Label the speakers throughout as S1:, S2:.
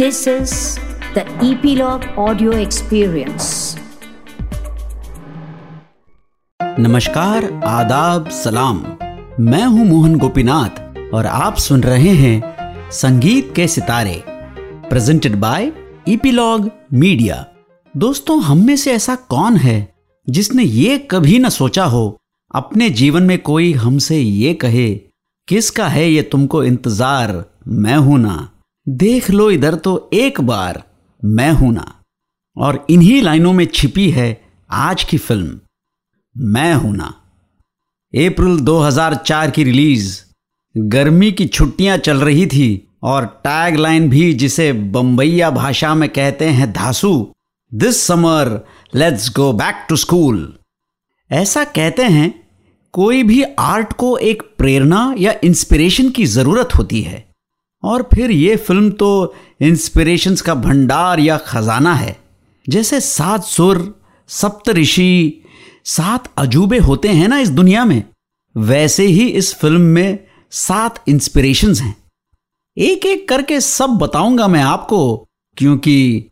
S1: This is the Epilogue Audio Experience.
S2: नमस्कार, आदाब, सलाम। मैं हूँ मोहन गोपीनाथ और आप सुन रहे हैं संगीत के सितारे प्रेजेंटेड बाय ईपीलॉग मीडिया दोस्तों, हम में से ऐसा कौन है जिसने ये कभी न सोचा हो, अपने जीवन में कोई हमसे ये कहे, किसका है ये तुमको इंतज़ार? मैं हूँ ना। देख लो इधर तो एक बार मैं हूँ ना। और इन्हीं लाइनों में छिपी है आज की फ़िल्म, मैं हूँ ना। अप्रैल 2004 की रिलीज़, गर्मी की छुट्टियाँ चल रही थी और टैग लाइन भी जिसे बंबईया भाषा में कहते हैं धासु this summer let's go back to school ऐसा कहते हैं, कोई भी आर्ट को एक प्रेरणा या इंस्पिरेशन की ज़रूरत होती है। और फिर ये फ़िल्म तो इंस्पिरेशंस का भंडार या खजाना है। जैसे सात सुर, सप्त ऋषि, सात अजूबे होते हैं ना इस दुनिया में, वैसे ही इस फ़िल्म में सात इंस्पिरेशंस हैं। एक एक करके सब बताऊँगा मैं आपको, क्योंकि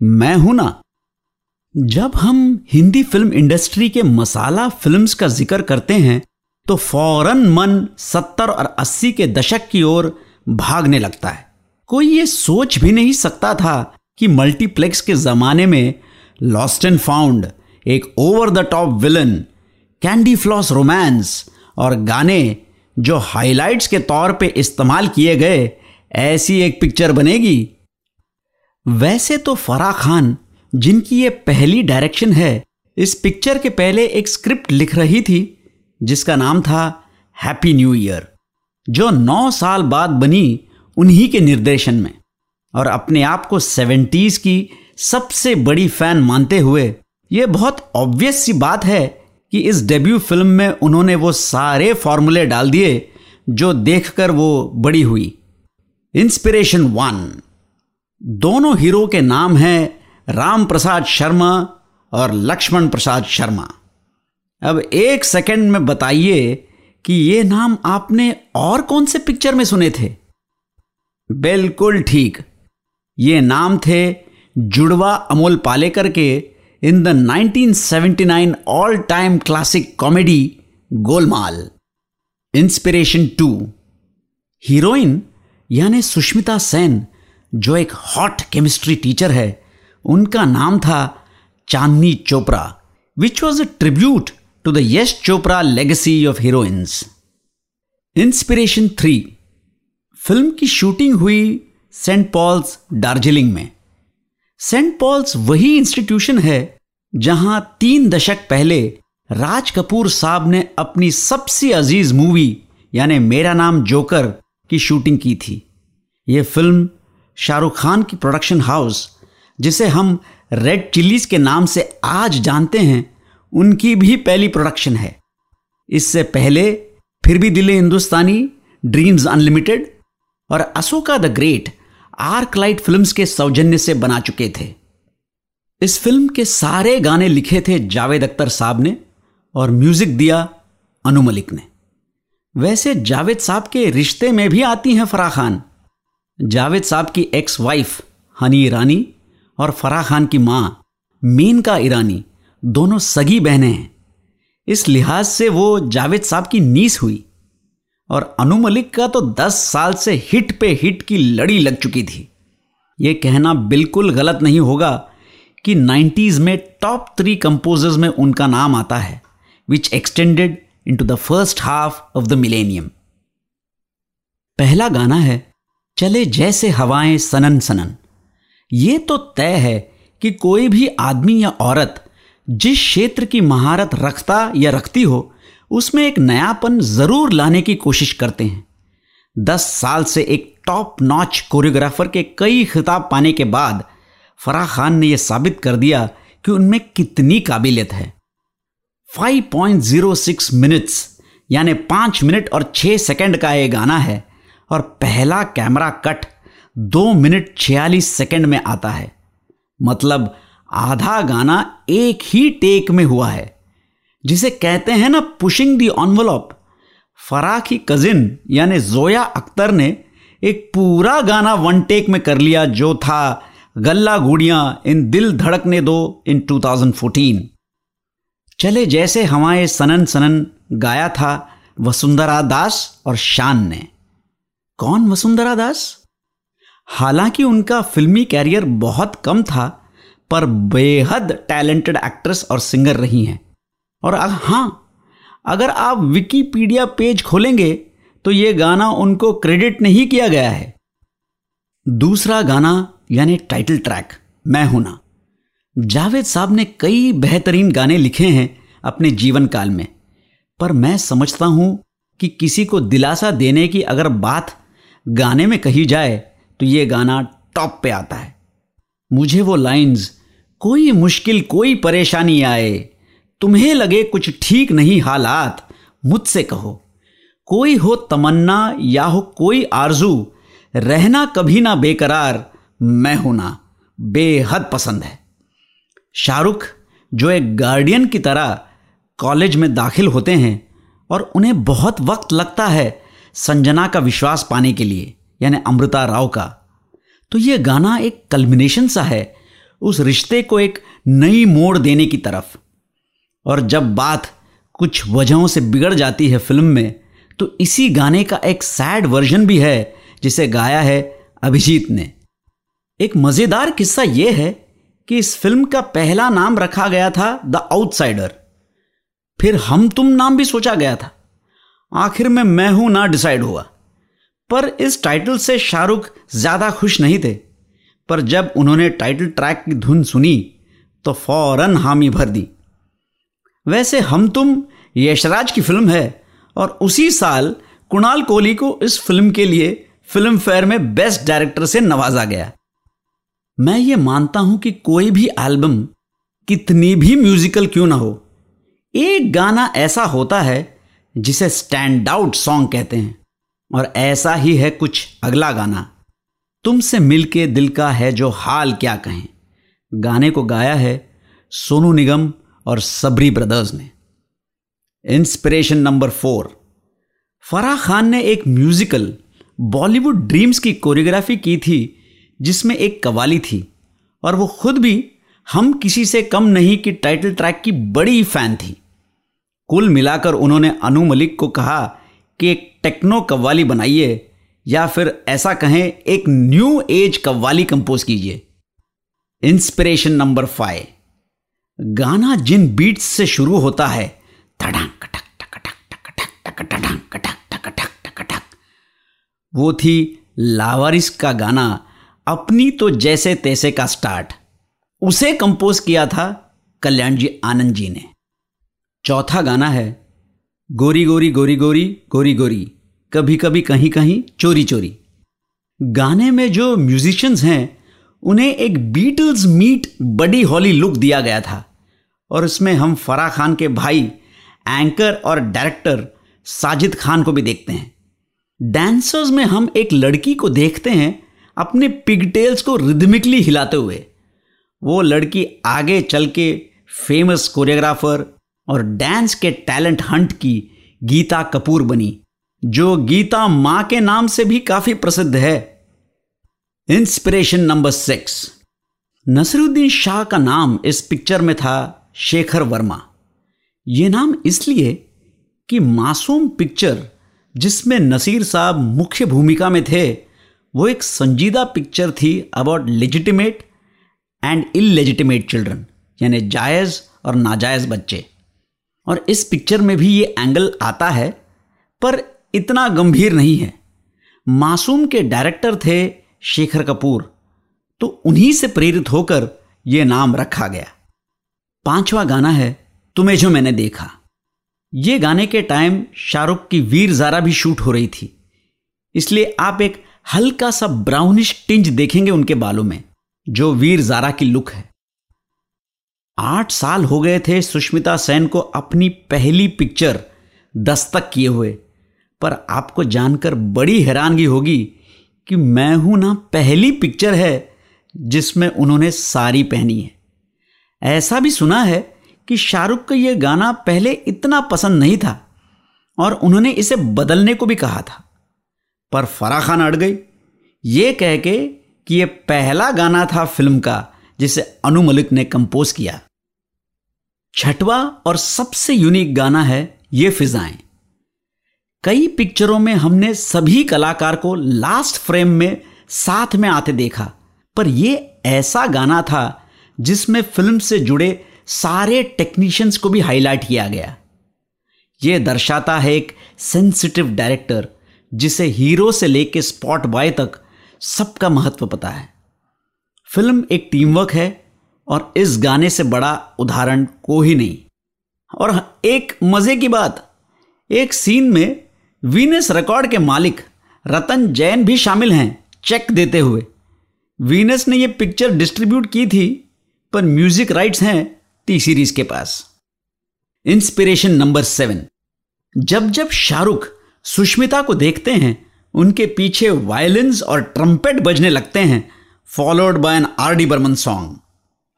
S2: मैं हूँ ना। जब हम हिंदी फ़िल्म इंडस्ट्री के मसाला फिल्म्स का ज़िक्र करते हैं तो फ़ौरन मन सत्तर और अस्सी के दशक की ओर भागने लगता है। कोई ये सोच भी नहीं सकता था कि मल्टीप्लेक्स के जमाने में लॉस्ट एंड फाउंड एक over the top villain, candy floss romance और गाने जो हाइलाइट्स के तौर पे इस्तेमाल किए गए, ऐसी एक पिक्चर बनेगी। वैसे तो फराह खान, जिनकी ये पहली डायरेक्शन है, इस पिक्चर के पहले एक स्क्रिप्ट लिख रही थी, जिसका नाम था हैप्पी न्यू ईयर। जो नौ साल बाद बनी उन्हीं के निर्देशन में। और अपने आप को सेवेंटीज की सबसे बड़ी फ़ैन मानते हुए यह बहुत ऑब्वियस सी बात है कि इस डेब्यू फ़िल्म में उन्होंने वो सारे फॉर्मूले डाल दिए जो देखकर वो बड़ी हुई। इंस्पिरेशन वन दोनों हीरो के नाम हैं राम प्रसाद शर्मा और लक्ष्मण प्रसाद शर्मा। अब एक सेकंड में बताइए कि ये नाम आपने और कौन से पिक्चर में सुने थे? बिल्कुल ठीक। ये नाम थे जुड़वा अमोल पालेकर के in the 1979 all time classic comedy Golmaal. Inspiration to heroine यानी सुष्मिता सेन, जो एक हॉट केमिस्ट्री टीचर है, उनका नाम था Chandni Chopra which was a tribute to the Yash Chopra legacy of heroines inspiration three film की शूटिंग हुई सेंट पॉल्स दार्जिलिंग में. सेंट पॉल्स वही इंस्टीट्यूशन है जहाँ तीन दशक पहले राज कपूर साहब ने अपनी सबसे अज़ीज़ मूवी यानी मेरा नाम जोकर की शूटिंग की थी। यह फ़िल्म शाहरुख खान की प्रोडक्शन हाउस जिसे हम रेड चिल्लीज के नाम से आज जानते हैं उनकी भी पहली प्रोडक्शन है। इससे पहले फिर भी दिल्ली हिंदुस्तानी ड्रीम्स अनलिमिटेड और Ashoka the great arc light films के सौजन्य से बना चुके थे। इस फ़िल्म के सारे गाने लिखे थे जावेद अख्तर साहब ने और म्यूज़िक दिया अनु मलिक ने। वैसे जावेद साहब के रिश्ते में भी आती हैं फराह खान। जावेद साहब की एक्स वाइफ हनी ईरानी और फराह खान की माँ मीनका ईरानी दोनों सगी बहनें हैं। इस लिहाज से वो जावेद साहब की नीस हुई और अनु मलिक का तो 10 साल से हिट पे हिट की लड़ी लग चुकी थी। ये कहना बिल्कुल गलत नहीं होगा कि 90s में टॉप थ्री कंपोजर्स में उनका नाम आता है which extended into the first half of the millennium पहला गाना है, चले जैसे हवाएँ सनन सनन। ये तो तय है कि कोई भी आदमी या औरत जिस क्षेत्र की महारत रखता या रखती हो, उसमें एक नयापन ज़रूर लाने की कोशिश करते हैं। दस साल से एक टॉप नॉच कोरियोग्राफर के कई खिताब पाने के बाद फराह खान ने यह साबित कर दिया कि उनमें कितनी काबिलियत है। 5.06 मिनट्स यानी पाँच मिनट और छह सेकंड का यह गाना है और पहला कैमरा कट दो मिनट छियालीस सेकंड में आता है। मतलब आधा गाना एक ही टेक में हुआ है, जिसे कहते हैं ना पुशिंग दी ऑनवलॉप फराह की कजिन यानी जोया अख्तर ने एक पूरा गाना वन टेक में कर लिया, जो था गल्ला गुड़ियाँ, इन दिल धड़कने दो इन 2014 चले जैसे हमारे सनन सनन गाया था वसुंधरा दास और शान ने। कौन वसुंधरा दास? हालाँकि उनका फिल्मी कैरियर बहुत कम था पर बेहद टैलेंटेड एक्ट्रेस और सिंगर रही हैं। और हाँ अगर आप विकीपीडिया पेज खोलेंगे तो ये गाना उनको क्रेडिट नहीं किया गया है। दूसरा गाना, यानी टाइटल ट्रैक, मैं हूँ ना। जावेद साहब ने कई बेहतरीन गाने लिखे हैं अपने जीवन काल में, पर मैं समझता हूँ कि किसी को दिलासा देने की अगर बात गाने में कही जाए तो ये गाना टॉप पे आता है। मुझे वो लाइंस कोई मुश्किल, कोई परेशानी आए, तुम्हें लगे कुछ ठीक नहीं हालात, मुझसे कहो। कोई हो तमन्ना या हो कोई आरज़ू, रहना कभी ना बेकरार, मैं हूँ ना, बेहद पसंद है। शाहरुख, जो एक गार्डियन की तरह कॉलेज में दाखिल होते हैं और उन्हें बहुत वक्त लगता है संजना का विश्वास पाने के लिए, यानी अमृता राव का तो ये गाना एक कल्मिनेशन सा है। उस रिश्ते को एक नई मोड़ देने की तरफ़। और जब बात कुछ वजहों से बिगड़ जाती है फ़िल्म में तो इसी गाने का एक सैड वर्जन भी है, जिसे गाया है अभिजीत ने। एक मज़ेदार किस्सा यह है कि इस फ़िल्म का पहला नाम रखा गया था द आउटसाइडर फिर हम तुम नाम भी सोचा गया था। आखिर में मैं हूँ ना डिसाइड हुआ। पर इस टाइटल से शाहरुख ज़्यादा खुश नहीं थे। पर जब उन्होंने टाइटल ट्रैक की धुन सुनी तो फ़ौरन हामी भर दी। वैसे हम तुम यशराज की फ़िल्म है, और उसी साल कुणाल कोहली को इस फ़िल्म के लिए फ़िल्म फेयर में बेस्ट डायरेक्टर से नवाजा गया। मैं ये मानता हूँ कि कोई भी एल्बम कितनी भी म्यूजिकल क्यों ना हो, एक गाना ऐसा होता है जिसे स्टैंड आउट सॉन्ग कहते हैं, और ऐसा ही है कुछ अगला गाना। तुमसे मिलके दिल का है जो हाल क्या कहें। गाने को गाया है सोनू निगम और सबरी ब्रदर्स ने। Inspiration number four Farah Khan ने एक म्यूजिकल बॉलीवुड ड्रीम्स की कोरियोग्राफी की थी, जिसमें एक कवाली थी। और वो खुद भी हम किसी से कम नहीं कि टाइटल ट्रैक की बड़ी फ़ैन थी। कुल मिलाकर उन्होंने अनु मलिक को कहा कि एक टेक्नो कव्वाली बनाइए या फिर ऐसा कहें, एक न्यू एज कव्वाली कंपोज कीजिए। इंस्पिरेशन नंबर फाइव गाना जिन बीट्स से शुरू होता है वो थी लावारिस का गाना, अपनी तो जैसे तैसे का स्टार्ट उसे कंपोज किया था कल्याण जी आनंद जी ने। चौथा गाना है, गोरी गोरी गोरी गोरी गोरी गोरी। कभी कभी कहीं कहीं चोरी चोरी गाने में जो म्यूजिशियंस हैं, उन्हें एक Beatles meet Buddy Holly look दिया गया था। और इसमें हम फराह खान के भाई एंकर और डायरेक्टर साजिद खान को भी देखते हैं। डांसर्स में हम एक लड़की को देखते हैं, अपने पिगटेल्स को रिदमिकली हिलाते हुए। वो लड़की आगे चल के फ़ेमस कोरियोग्राफर और डांस के टैलेंट हंट की गीता कपूर बनी। जो गीता माँ के नाम से भी काफ़ी प्रसिद्ध है। Inspiration number six Naseeruddin Shah का नाम इस पिक्चर में था शेखर वर्मा। यह नाम इसलिए कि मासूम पिक्चर जिसमें नसीर साहब मुख्य भूमिका में थे, वो एक संजीदा पिक्चर थी about legitimate and illegitimate children यानी जायज़ और नाजायज़ बच्चे। और इस पिक्चर में भी ये एंगल आता है, पर इतना गंभीर नहीं है। मासूम के डायरेक्टर थे शेखर कपूर तो उन्हीं से प्रेरित होकर यह नाम रखा गया। पांचवा गाना है, तुम्हें जो मैंने देखा। ये गाने के टाइम शाहरुख की वीर जारा भी शूट हो रही थी। इसलिए आप एक हल्का सा ब्राउनिश टिंज देखेंगे उनके बालों में, जो वीर जारा की लुक है। आठ साल हो गए थे सुष्मिता सेन को अपनी पहली पिक्चर दस्तक किए हुए। पर आपको जानकर बड़ी हैरानगी होगी कि मैं हूँ ना पहली पिक्चर है जिसमें उन्होंने साड़ी पहनी है। ऐसा भी सुना है कि शाहरुख का यह गाना पहले इतना पसंद नहीं था और उन्होंने इसे बदलने को भी कहा था। पर फराह खान अड़ गई। ये कह के कि यह पहला गाना था फ़िल्म का जिसे अनु मलिक ने कंपोज किया। छठवा और सबसे यूनिक गाना है ये फिजाएँ। कई पिक्चरों में हमने सभी कलाकार को लास्ट फ्रेम में साथ में आते देखा, पर यह ऐसा गाना था जिसमें फ़िल्म से जुड़े सारे टेक्नीशियंस को भी हाईलाइट किया गया। यह दर्शाता है एक सेंसिटिव डायरेक्टर जिसे हीरो से लेके स्पॉट बॉय तक सबका महत्व पता है। फ़िल्म एक टीमवर्क है और इस गाने से बड़ा उदाहरण कोई नहीं। और एक मज़े की बात, एक सीन में वीनस रिकॉर्ड के मालिक रतन जैन भी शामिल हैं, चेक देते हुए। वीनस ने यह पिक्चर डिस्ट्रीब्यूट की थी, पर म्यूज़िक राइट्स हैं टी सीरीज़ के पास। Inspiration number seven. जब जब शाहरुख सुष्मिता को देखते हैं, उनके पीछे वायलिन्स और ट्रम्पेट बजने लगते हैं, followed by an R D Burman song.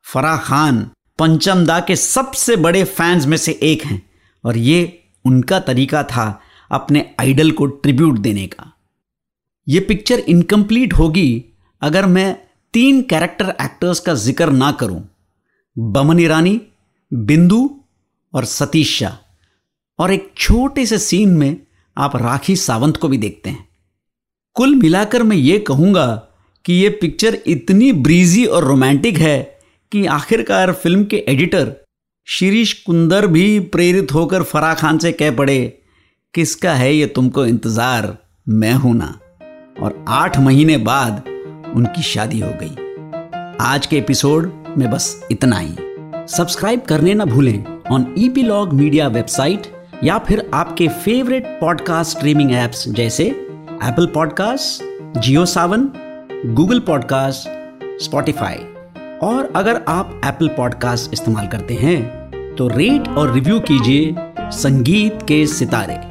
S2: Farah Khan Pancham da के सबसे बड़े फैंस में से एक हैं, और ये उनका तरीका था अपने आइडल को ट्रिब्यूट देने का। ये पिक्चर इनकम्प्लीट होगी अगर मैं तीन कैरेक्टर एक्टर्स का ज़िक्र ना करूँ। बमन ईरानी बिंदु और सतीश शाह। और एक छोटे से सीन में आप राखी सावंत को भी देखते हैं। कुल मिलाकर मैं ये कहूँगा कि ये पिक्चर इतनी ब्रीजी और रोमांटिक है कि आखिरकार फ़िल्म के एडिटर शिरीष कुंदर भी प्रेरित होकर फराह खान से कह पड़े किसका है ये तुमको इंतज़ार? मैं हूँ ना। और आठ महीने बाद उनकी शादी हो गई। आज के एपिसोड में बस इतना ही। सब्सक्राइब करने ना भूलें ऑन लॉग मीडिया वेबसाइट या फिर आपके फेवरेट पॉडकास्ट स्ट्रीमिंग एप्स जैसे Apple podcast Jio Saavn Google podcast Spotify और अगर आप एप्पल पॉडकास्ट इस्तेमाल करते हैं तो रेट और रिव्यू कीजिए संगीत के सितारे।